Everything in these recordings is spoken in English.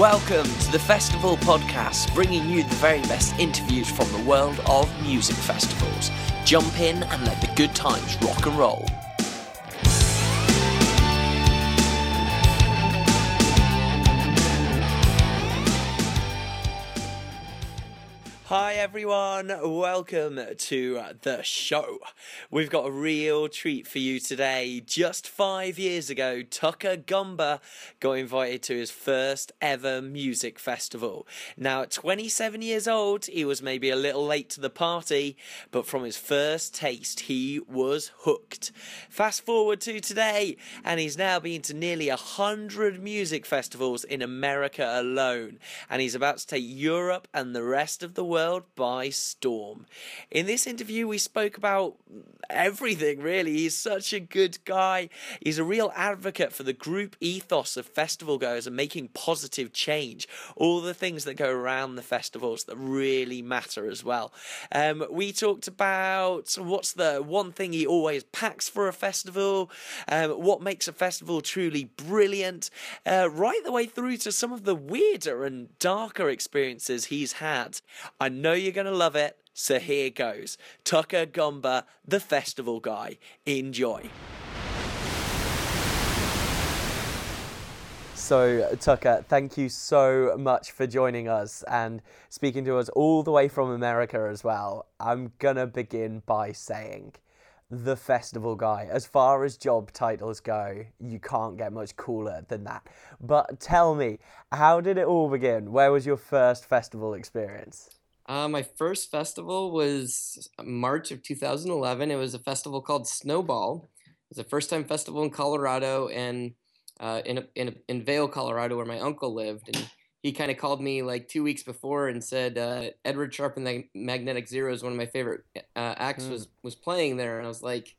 Welcome to the Festival Podcast, bringing you the very best interviews from the world of music festivals. Jump in and let the good times rock and roll. Hi everyone, welcome to the show. We've got a real treat for you today. Just five years ago, Tucker Gumber got invited to his first ever music festival. Now, at 27 years old, he was maybe a little late to the party, but from his first taste, he was hooked. Fast forward to today, and he's now been to nearly a hundred music festivals in America alone, and he's about to take Europe and the rest of the world by storm. In this interview, we spoke about everything, really. He's such a good guy. He's a real advocate for the group ethos of festival goers and making positive change. All the things that go around the festivals that really matter as well. Um, we talked about what's the one thing he always packs for a festival, um, what makes a festival truly brilliant, uh, right the way through to some of the weirder and darker experiences he's had. I know you're going to love it. So here goes Tucker Gumber, the festival guy. Enjoy. So, Tucker, thank you so much for joining us and speaking to us all the way from America as well. I'm gonna begin by saying the festival guy. As far as job titles go, you can't get much cooler than that. But tell me, how did it all begin? Where was your first festival experience? Uh, my first festival was March of 2011. It was a festival called Snowball. It was a first time festival in Colorado and uh, in, in, in Vail, Colorado, where my uncle lived. And he kind of called me like two weeks before and said uh, Edward Sharpe and the Magnetic Zero is one of my favorite uh, acts, mm. was was playing there. And I was like,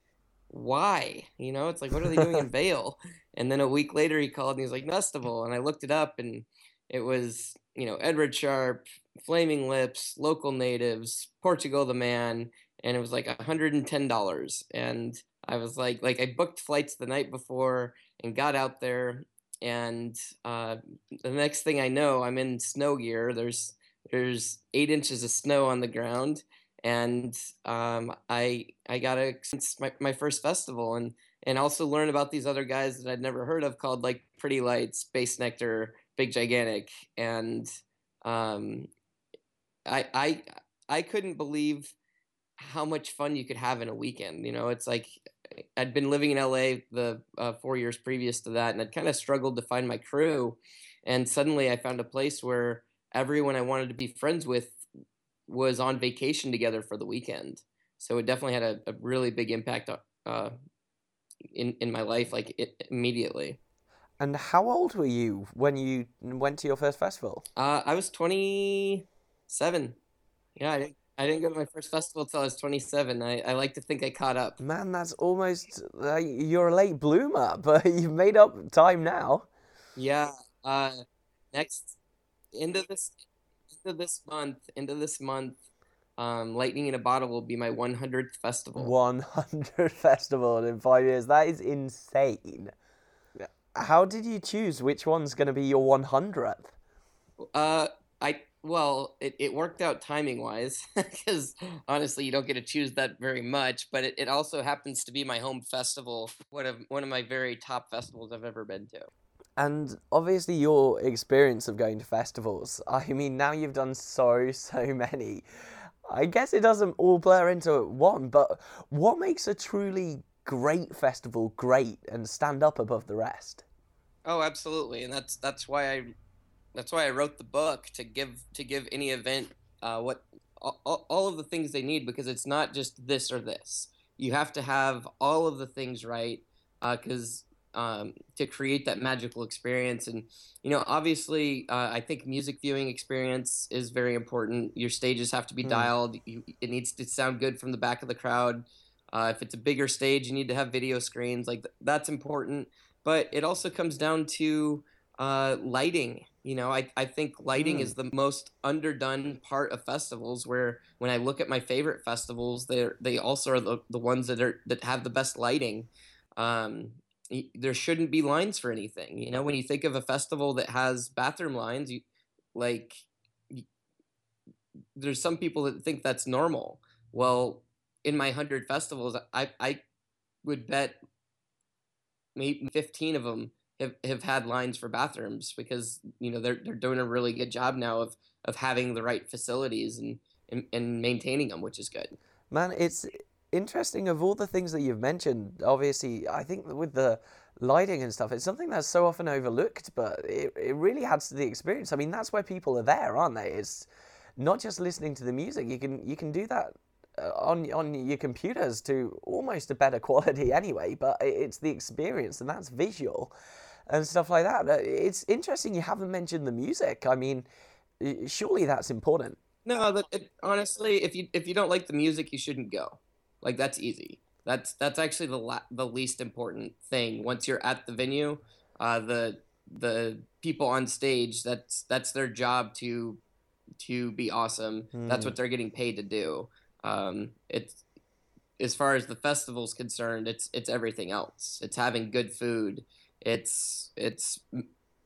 why? You know, it's like, what are they doing in Vail? And then a week later, he called and he's like, Festival. And I looked it up and it was, you know, Edward Sharpe, Flaming Lips, Local Natives, Portugal the Man, and it was like $110. And I was like, like I booked flights the night before and got out there. And uh, the next thing I know, I'm in snow gear. There's there's eight inches of snow on the ground, and um, I I got a my, my first festival and and also learn about these other guys that I'd never heard of called like Pretty Lights, Space Nectar, Big Gigantic, and um, I I I couldn't believe how much fun you could have in a weekend. You know, it's like I'd been living in LA the uh, four years previous to that, and I'd kind of struggled to find my crew. And suddenly, I found a place where everyone I wanted to be friends with was on vacation together for the weekend. So it definitely had a, a really big impact uh, in in my life, like it, immediately. And how old were you when you went to your first festival? Uh, I was twenty seven. Yeah, I didn't, I didn't go to my first festival until I was 27. I, I like to think I caught up. Man, that's almost uh, you're a late bloomer, but you've made up time now. Yeah. Uh, next into this into this month, into this month, um, Lightning in a Bottle will be my 100th festival. 100th festival in five years. That is insane. How did you choose which one's going to be your 100th? Uh, I well, it, it worked out timing wise because honestly, you don't get to choose that very much. But it, it also happens to be my home festival, one of one of my very top festivals I've ever been to. And obviously, your experience of going to festivals. I mean, now you've done so so many. I guess it doesn't all blur into one, but what makes a truly great festival great and stand up above the rest? Oh, absolutely, and that's that's why I that's why I wrote the book to give to give any event uh, what all, all of the things they need because it's not just this or this. You have to have all of the things right because uh, um, to create that magical experience and you know obviously uh, I think music viewing experience is very important. Your stages have to be mm. dialed. You, it needs to sound good from the back of the crowd. Uh, if it's a bigger stage, you need to have video screens. Like th- that's important. But it also comes down to uh, lighting you know, I, I think lighting mm. is the most underdone part of festivals. Where when I look at my favorite festivals, they they also are the, the ones that are that have the best lighting. Um, there shouldn't be lines for anything. You know, when you think of a festival that has bathroom lines, you like you, there's some people that think that's normal. Well, in my 100 festivals, I I would bet maybe 15 of them have, have had lines for bathrooms because you know they're they're doing a really good job now of of having the right facilities and and, and maintaining them, which is good. Man, it's interesting of all the things that you've mentioned. Obviously, I think with the lighting and stuff, it's something that's so often overlooked, but it, it really adds to the experience. I mean, that's where people are there, aren't they? It's not just listening to the music. You can you can do that uh, on on your computers to almost a better quality anyway. But it's the experience, and that's visual and stuff like that. It's interesting you haven't mentioned the music. I mean, surely that's important. No, that it, honestly, if you if you don't like the music, you shouldn't go. Like that's easy. That's that's actually the la- the least important thing. Once you're at the venue, uh, the the people on stage that's that's their job to to be awesome. Mm. That's what they're getting paid to do. Um, it's as far as the festival's concerned, it's it's everything else. It's having good food. It's it's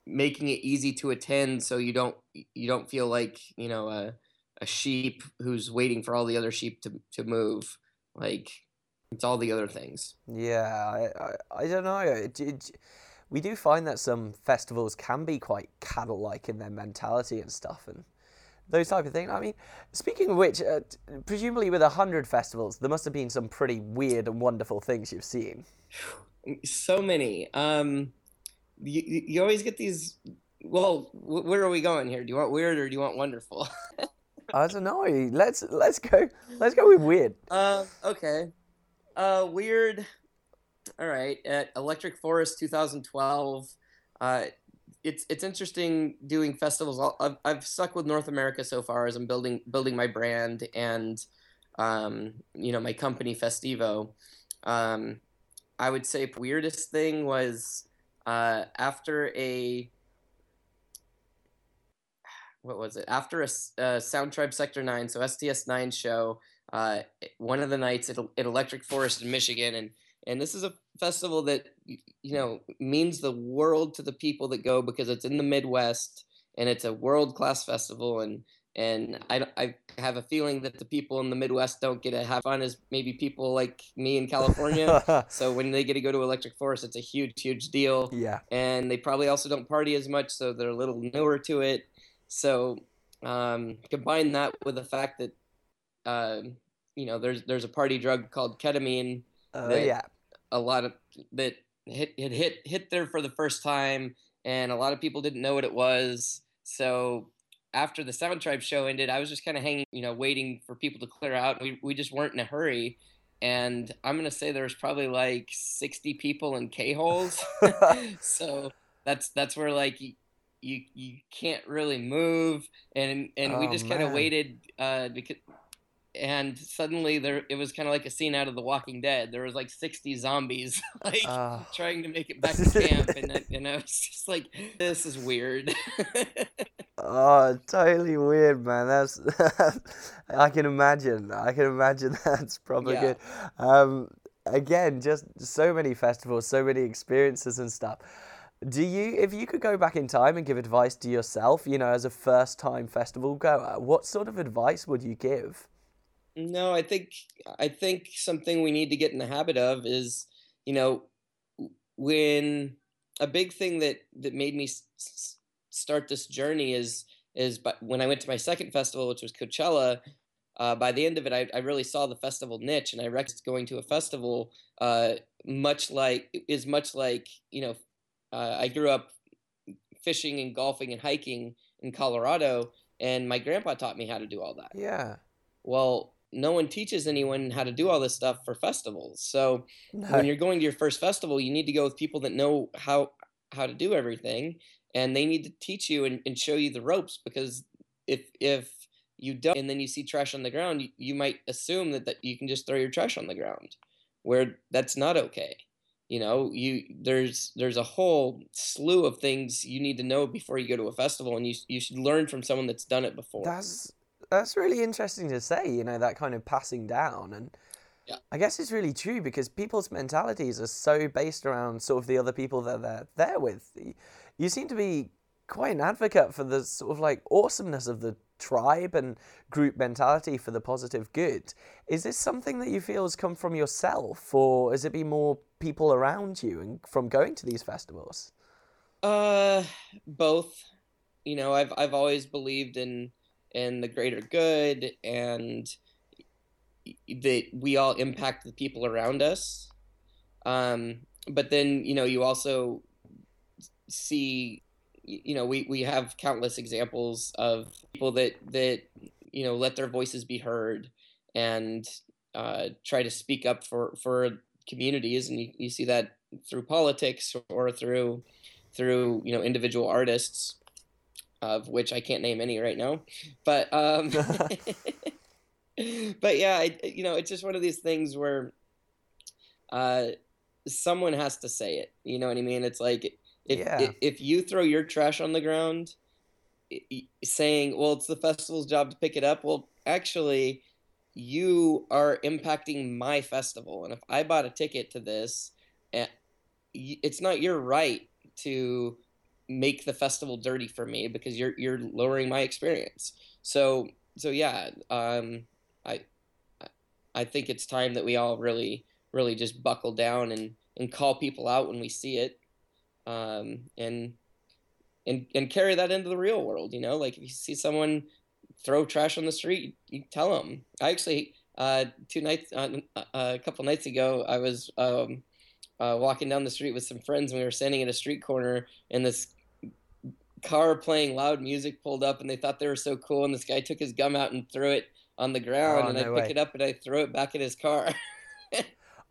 making it easy to attend, so you don't you don't feel like you know a a sheep who's waiting for all the other sheep to to move. Like it's all the other things. Yeah, I, I, I don't know. It, it, we do find that some festivals can be quite cattle-like in their mentality and stuff, and those type of things. I mean, speaking of which, uh, presumably with a hundred festivals, there must have been some pretty weird and wonderful things you've seen. So many. Um, you, you always get these. Well, where are we going here? Do you want weird or do you want wonderful? I don't know. Let's let's go. Let's go with weird. Uh, okay. Uh, weird. All right. At Electric Forest 2012, uh, it's it's interesting doing festivals. I've, I've stuck with North America so far as I'm building building my brand and um, you know my company Festivo. Um, I would say weirdest thing was uh, after a what was it after a, a Sound Tribe Sector Nine, so STS Nine show. Uh, one of the nights at, at Electric Forest in Michigan, and and this is a festival that you know means the world to the people that go because it's in the Midwest and it's a world class festival and and I, I have a feeling that the people in the Midwest don't get to have fun as maybe people like me in California. so when they get to go to Electric Forest, it's a huge, huge deal. Yeah. And they probably also don't party as much, so they're a little newer to it. So um, combine that with the fact that uh, you know there's there's a party drug called ketamine. Oh uh, yeah. A lot of that hit hit hit hit there for the first time, and a lot of people didn't know what it was. So after the Sound Tribe show ended, I was just kind of hanging, you know, waiting for people to clear out. We we just weren't in a hurry. And I'm gonna say there was probably like 60 people in K holes. so that's that's where like you you can't really move, and and oh, we just kind of waited uh, because and suddenly there it was kind of like a scene out of the walking dead. There was like 60 zombies like uh, trying to make it back to camp and, and i was just like this is weird. Oh totally weird man. That's i can imagine. I can imagine that's probably yeah. good. Um again just so many festivals so many experiences and stuff. Do you if you could go back in time and give advice to yourself you know as a first time festival goer what sort of advice would you give no, I think I think something we need to get in the habit of is, you know, when a big thing that that made me s- start this journey is is but when I went to my second festival, which was Coachella. Uh, by the end of it, I, I really saw the festival niche, and I recognized going to a festival uh, much like is much like you know, uh, I grew up fishing and golfing and hiking in Colorado, and my grandpa taught me how to do all that. Yeah. Well, no one teaches anyone how to do all this stuff for festivals. So no. when you're going to your first festival, you need to go with people that know how how to do everything, and they need to teach you and, and show you the ropes. Because if if you don't, and then you see trash on the ground, you, you might assume that, that you can just throw your trash on the ground, where that's not okay. You know, you there's there's a whole slew of things you need to know before you go to a festival, and you you should learn from someone that's done it before. That's that's really interesting to say. You know that kind of passing down, and Yeah. I guess it's really true because people's mentalities are so based around sort of the other people that they're there with. You seem to be quite an advocate for the sort of like awesomeness of the tribe and group mentality for the positive good. Is this something that you feel has come from yourself, or has it been more people around you and from going to these festivals? Uh, both. You know, I've I've always believed in in the greater good and that we all impact the people around us. Um, but then you know you also see you know we we have countless examples of people that that you know let their voices be heard and uh, try to speak up for for communities and you, you see that through politics or through through you know individual artists of which I can't name any right now but um but yeah I, you know it's just one of these things where uh someone has to say it you know what I mean it's like if, Yeah. if if you throw your trash on the ground, saying, "Well, it's the festival's job to pick it up," well, actually, you are impacting my festival, and if I bought a ticket to this, eh, it's not your right to make the festival dirty for me because you're you're lowering my experience. So so yeah, um, I I think it's time that we all really really just buckle down and and call people out when we see it um, and and and carry that into the real world. You know, like if you see someone throw trash on the street, you, tell them. I actually uh, two nights uh, uh, a couple nights ago, I was um, uh, walking down the street with some friends, and we were standing at a street corner, and this car playing loud music pulled up, and they thought they were so cool, and this guy took his gum out and threw it on the ground, Oh, and I no pick way. it up and I throw it back in his car.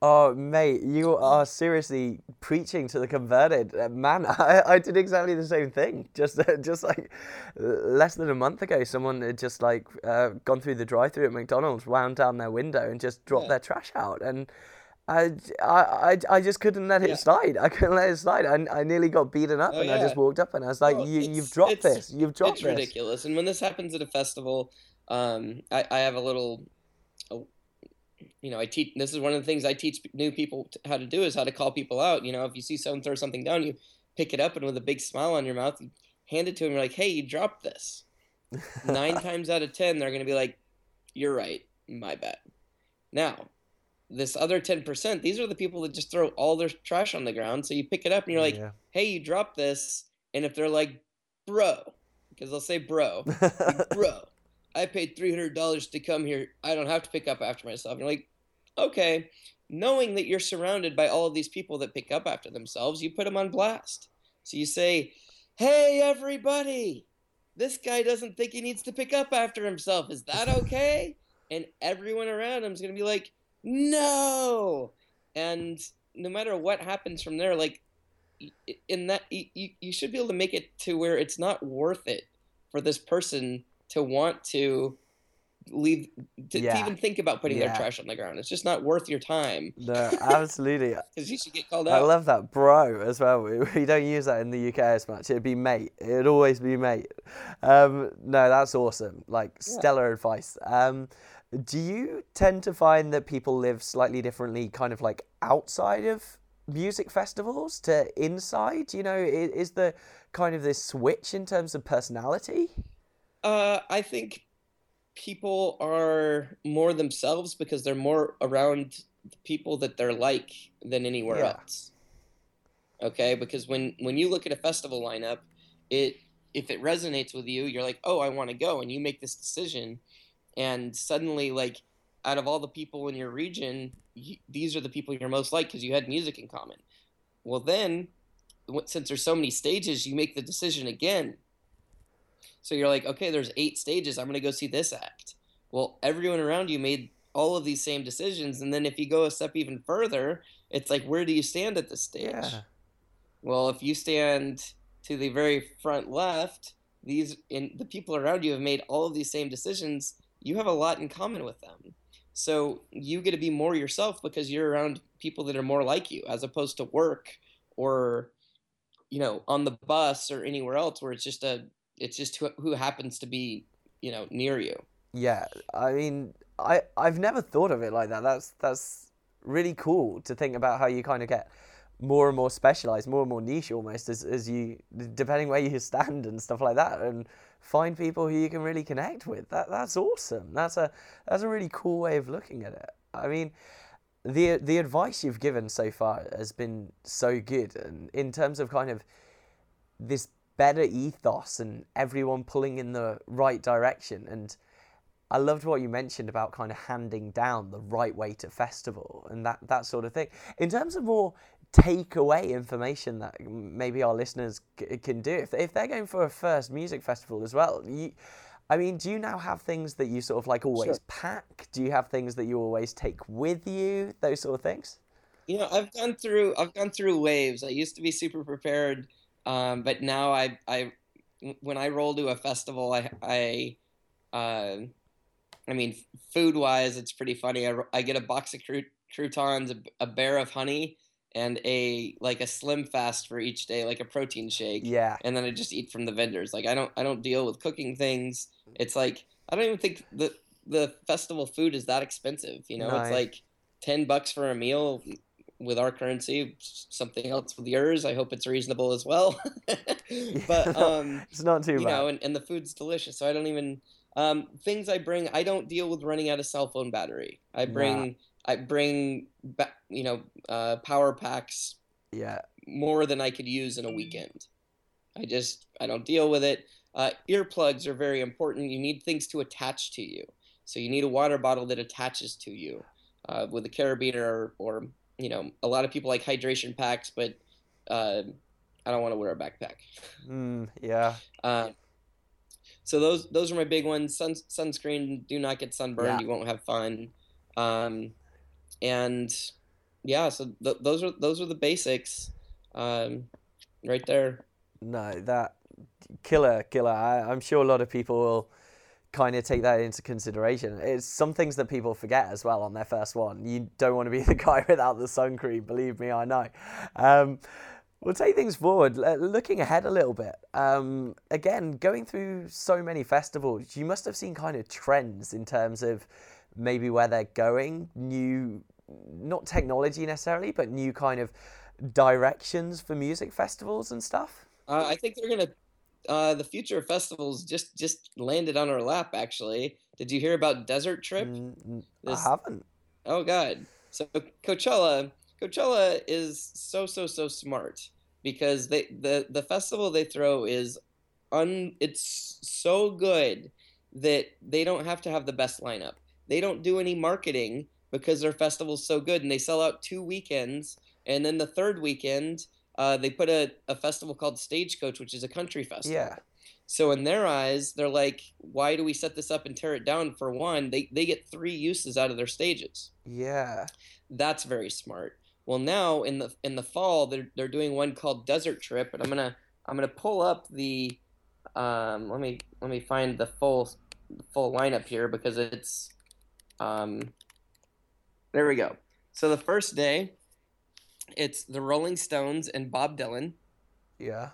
Oh, mate, you are seriously preaching to the converted. Uh, Man, I, I did exactly the same thing. Just just like uh, less than a month ago, someone had just like uh, gone through the drive-through at McDonald's, wound down their window, and just dropped Yeah. their trash out. And I, I, I, I just couldn't let it slide. I couldn't let it slide. I, I nearly got beaten up, Oh, and I just walked up and I was like, Oh, you, you've dropped this. You've dropped it's this. It's ridiculous. And when this happens at a festival, um, I, I have a little, you know, I teach. This is one of the things I teach new people how to do is how to call people out. You know, if you see someone throw something down, you pick it up and with a big smile on your mouth, you hand it to them. You're like, "Hey, you dropped this." Nine times out of ten, they're gonna be like, "You're right, my bad." Now, this other ten percent, these are the people that just throw all their trash on the ground. So you pick it up and you're like, Yeah. hey, you dropped this. And if they're like, bro, because they'll say bro, bro, I paid $300 to come here. I don't have to pick up after myself. And you're like, okay. Knowing that you're surrounded by all of these people that pick up after themselves, you put them on blast. So you say, hey, everybody, this guy doesn't think he needs to pick up after himself. Is that okay? and everyone around him is going to be like, no. And no matter what happens from there, like, in that you, you should be able to make it to where it's not worth it for this person to want to leave to, to even think about putting Yeah. their trash on the ground it's just not worth your time no, absolutely. because you should get called out I love that, bro, as well. We, we don't use that in the UK as much. It'd be mate. It'd always be mate. Um, no, that's awesome. Like Yeah. stellar advice. Um, do you tend to find that people live slightly differently, kind of like outside of music festivals to inside? You know, is, is the kind of this switch in terms of personality? uh, i think people are more themselves because they're more around the people that they're like than anywhere Yeah. else okay because when when you look at a festival lineup it if it resonates with you you're like oh i want to go and you make this decision and suddenly like out of all the people in your region you, these are the people you're most like because you had music in common. Well then since there's so many stages you make the decision again. So you're like okay there's eight stages. I'm going to go see this act. Well everyone around you made all of these same decisions. And then if you go a step even further it's like where do you stand at this stage? Yeah. well, if you stand to the very front left, these in the people around you have made all of these same decisions. You have a lot in common with them. So you get to be more yourself because you're around people that are more like you, as opposed to work or you know on the bus or anywhere else where it's just a it's just who, who happens to be you know near you. Yeah, I mean, I I've never thought of it like that. That's that's really cool to think about how you kind of get more and more specialized, more and more niche almost as as you depending where you stand and stuff like that, and find people who you can really connect with. That that's awesome. That's a that's a really cool way of looking at it. I mean. The, the advice you've given so far has been so good and in terms of kind of this better ethos and everyone pulling in the right direction and I loved what you mentioned about kind of handing down the right way to festival and that, that sort of thing. In terms of more takeaway information that maybe our listeners c- can do, if, if they're going for a first music festival as well, you, I mean, do you now have things that you sort of like always sure. pack? Do you have things that you always take with you? Those sort of things? You know, I've gone through I've gone through waves. I used to be super prepared, um, but now I I when I roll to a festival, I I uh, I mean, food wise, it's pretty funny. I, I get a box of croutons, a, a bear of honey, and a like a slim fast for each day, like a protein shake. Yeah. And then I just eat from the vendors. Like I don't I don't deal with cooking things. It's like I don't even think the the festival food is that expensive. You know, it's like ten bucks for a meal with our currency. Something else with yours. I hope it's reasonable as well. but um, it's not too you bad. know, and, and the food's delicious. So I don't even um, things I bring, I don't deal with running out of cell phone battery. I bring, I bring, back, you know, uh, power packs. Yeah. More than I could use in a weekend. I just, I don't deal with it. Uh, earplugs are very important. You need things to attach to you. So you need a water bottle that attaches to you uh, with a carabiner or, or, you know, a lot of people like hydration packs, but uh, I don't want to wear a backpack. Mm, yeah. Uh, so those those are my big ones. Sun, sunscreen. Do not get sunburned. Yeah. You won't have fun. Um, and yeah, so th- those are those are the basics, um, right there. No, that killer, killer. I, I'm sure a lot of people will kind of take that into consideration. It's some things that people forget as well on their first one. You don't want to be the guy without the sun cream. Believe me, I know. Um, We'll take things forward. Looking ahead a little bit, um, again, going through so many festivals, you must have seen kind of trends in terms of maybe where they're going, new, not technology necessarily, but new kind of directions for music festivals and stuff. Uh, I think they're gonna. Uh, the future of festivals just just landed on our lap. Actually, did you hear about Desert Trip? Mm, this... I haven't. Oh God! So Coachella, Coachella is so so so smart because they the the festival they throw is un it's so good that they don't have to have the best lineup. They don't do any marketing because their festival's so good and they sell out two weekends and then the third weekend uh, they put a, a festival called Stagecoach, which is a country festival. Yeah. So in their eyes, they're like, why do we set this up and tear it down? For one, they, they get three uses out of their stages. Yeah. That's very smart. Well, now in the in the fall, they're they're doing one called Desert Trip, and I'm gonna I'm gonna pull up the um, let me let me find the full full lineup here because it's um, there we go. So the first day, it's the Rolling Stones and Bob Dylan. Yeah.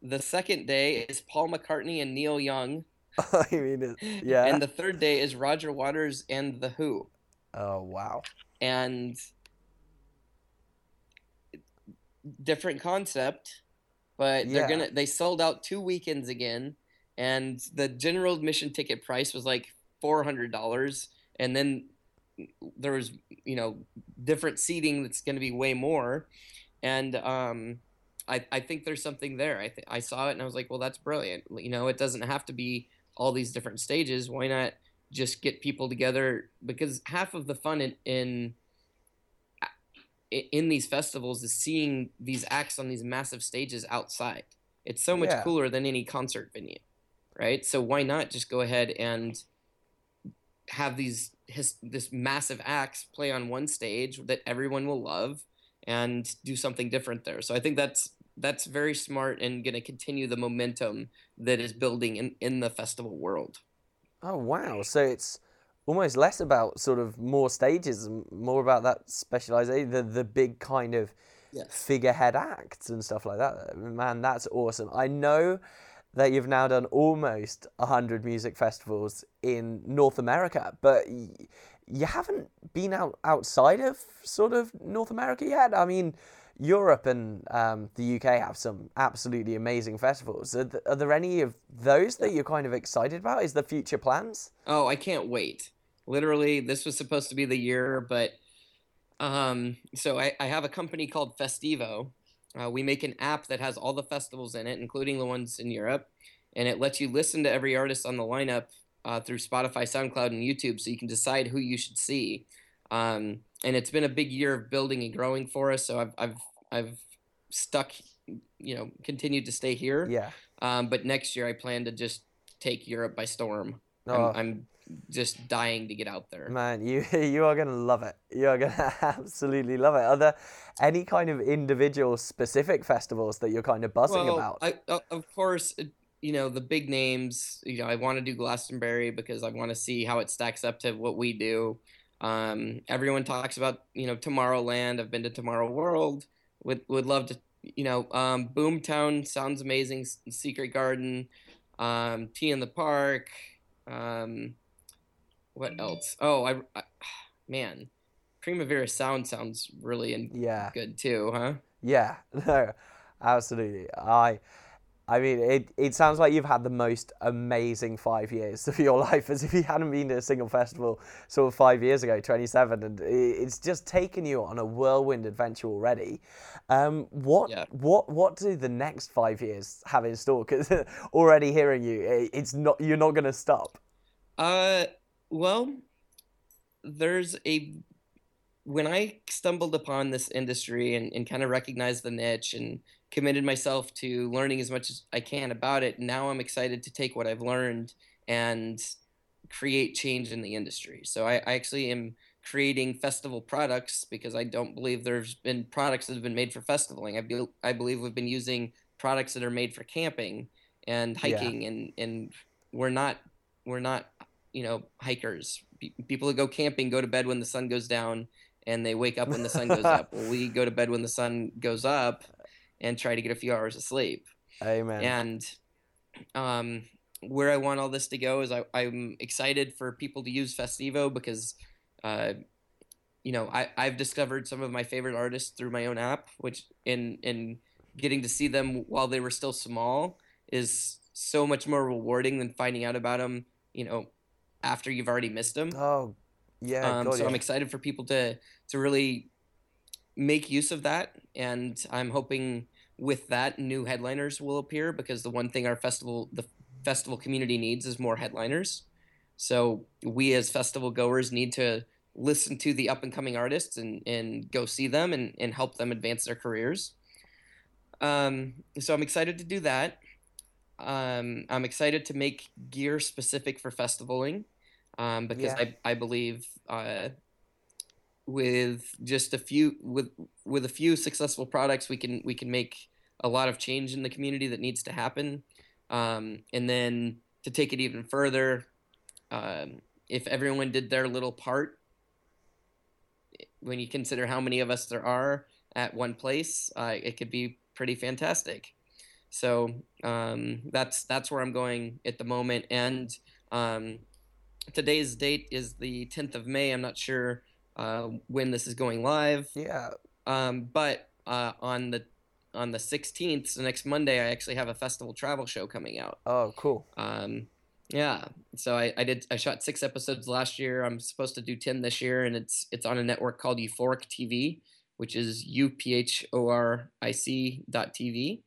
The second day is Paul McCartney and Neil Young. I mean, it, yeah. And the third day is Roger Waters and The Who. Oh wow. And different concept, but they're gonna they sold out two weekends again, and the general admission ticket price was like four hundred dollars, and then there was you know different seating that's going to be way more, and um, I I think there's something there. I th- I saw it and I was like, well, that's brilliant. You know, it doesn't have to be all these different stages. Why not just get people together? Because half of the fun in, in in these festivals is seeing these acts on these massive stages outside. It's so much yeah. cooler than any concert venue, right? So why not just go ahead and have these his, this massive acts play on one stage that everyone will love and do something different there. So I think that's that's very smart and going to continue the momentum that is building in, in the festival world. Oh wow! So it's almost less about sort of more stages and more about that specialization, the, the big kind of yes. figurehead acts and stuff like that. Man, that's awesome. I know that you've now done almost 100 music festivals in North America, but you haven't been out outside of sort of North America yet. I mean, Europe and um, the UK have some absolutely amazing festivals. Are, th- are, there any of those that you're kind of excited about? Is the future plans? Oh, I can't wait. Literally, this was supposed to be the year, but um, so I, I have a company called Festivo. Uh, we make an app that has all the festivals in it, including the ones in Europe, and it lets you listen to every artist on the lineup uh, through Spotify, SoundCloud, and YouTube, so you can decide who you should see. Um, and it's been a big year of building and growing for us. So I've I've I've stuck, you know, continued to stay here. Yeah. Um, but next year I plan to just take Europe by storm. Oh. I'm, I'm just dying to get out there. Man, you you are gonna love it. You are gonna absolutely love it. Are there any kind of individual specific festivals that you're kind of buzzing well, about? I, of course, you know the big names. You know, I want to do Glastonbury because I want to see how it stacks up to what we do. Um, everyone talks about you know Tomorrowland. I've been to Tomorrow World. Would would love to. You know, um, Boomtown sounds amazing. Secret Garden, um, T in the Park. Um, what else? Oh, I, I man, Primavera Sound sounds really in, yeah good too, huh? Yeah, no, absolutely. I I mean, it, it sounds like you've had the most amazing five years of your life, as if you hadn't been to a single festival sort of five years ago, 27, and it's just taken you on a whirlwind adventure already. Um, what yeah. what what do the next five years have in store? Because already hearing you, it's not you're not going to stop. Uh, well, there's a when I stumbled upon this industry and, and kind of recognized the niche and committed myself to learning as much as I can about it. Now I'm excited to take what I've learned and create change in the industry. So I, I actually am creating festival products because I don't believe there's been products that have been made for festivaling. I, be, I believe we've been using products that are made for camping and hiking yeah. and, and we're not we're not you know hikers people who go camping go to bed when the sun goes down and they wake up when the sun goes up well, we go to bed when the sun goes up and try to get a few hours of sleep. Amen. And um, where I want all this to go is I, I'm excited for people to use Festivo because, uh, you know, I, I've discovered some of my favorite artists through my own app, which in in getting to see them while they were still small is so much more rewarding than finding out about them, you know, after you've already missed them. Oh, yeah. Um, so yeah. I'm excited for people to to really make use of that, and I'm hoping with that new headliners will appear because the one thing our festival the festival community needs is more headliners. So we as festival goers need to listen to the up and coming artists and, and go see them and, and help them advance their careers. Um, so I'm excited to do that. Um, I'm excited to make gear specific for festivaling um, because yeah. I, I believe uh, with just a few with with a few successful products we can we can make a lot of change in the community that needs to happen. Um, and then to take it even further um, if everyone did their little part when you consider how many of us there are at one place uh, it could be pretty fantastic. So um, that's that's where i'm going at the moment. And um, today's date is the 10th of may. I'm not sure uh, when this is going live. Yeah. Um, but uh, on the on the 16th, so next Monday, I actually have a festival travel show coming out. Oh, cool. Um, yeah. So I, I did I shot six episodes last year. I'm supposed to do ten this year, and it's it's on a network called Euphoric TV, which is U P H O R I C dot TV,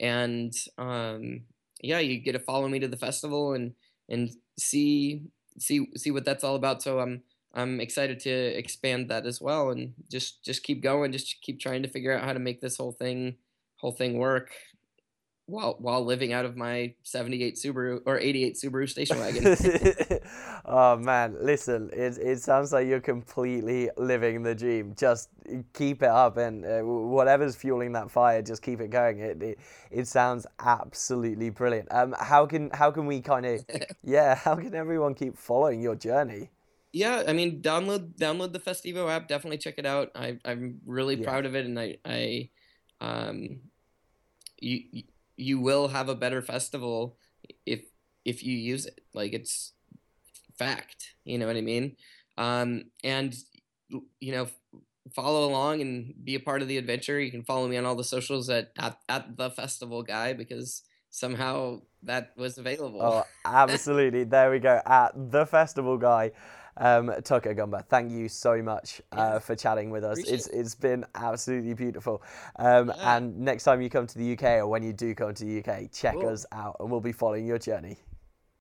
and um, yeah, you get to follow me to the festival and and see see see what that's all about. So I'm I'm excited to expand that as well and just just keep going, just keep trying to figure out how to make this whole thing whole thing work while while living out of my 78 Subaru or 88 Subaru station wagon. oh man, listen, it it sounds like you're completely living the dream. Just keep it up and uh, whatever's fueling that fire, just keep it going. It it, it sounds absolutely brilliant. Um how can how can we kind of yeah, how can everyone keep following your journey? Yeah, I mean, download download the Festivo app. Definitely check it out. I I'm really yeah. proud of it, and I I um you you will have a better festival if if you use it. Like it's fact. You know what I mean? Um, and you know, follow along and be a part of the adventure. You can follow me on all the socials at at, at the festival guy because somehow that was available. Oh, absolutely. there we go. At the festival guy. Um, Tucker Gumber, thank you so much uh, for chatting with us. It's it's been absolutely beautiful. Um, yeah. And next time you come to the UK or when you do come to the UK, check cool. us out and we'll be following your journey.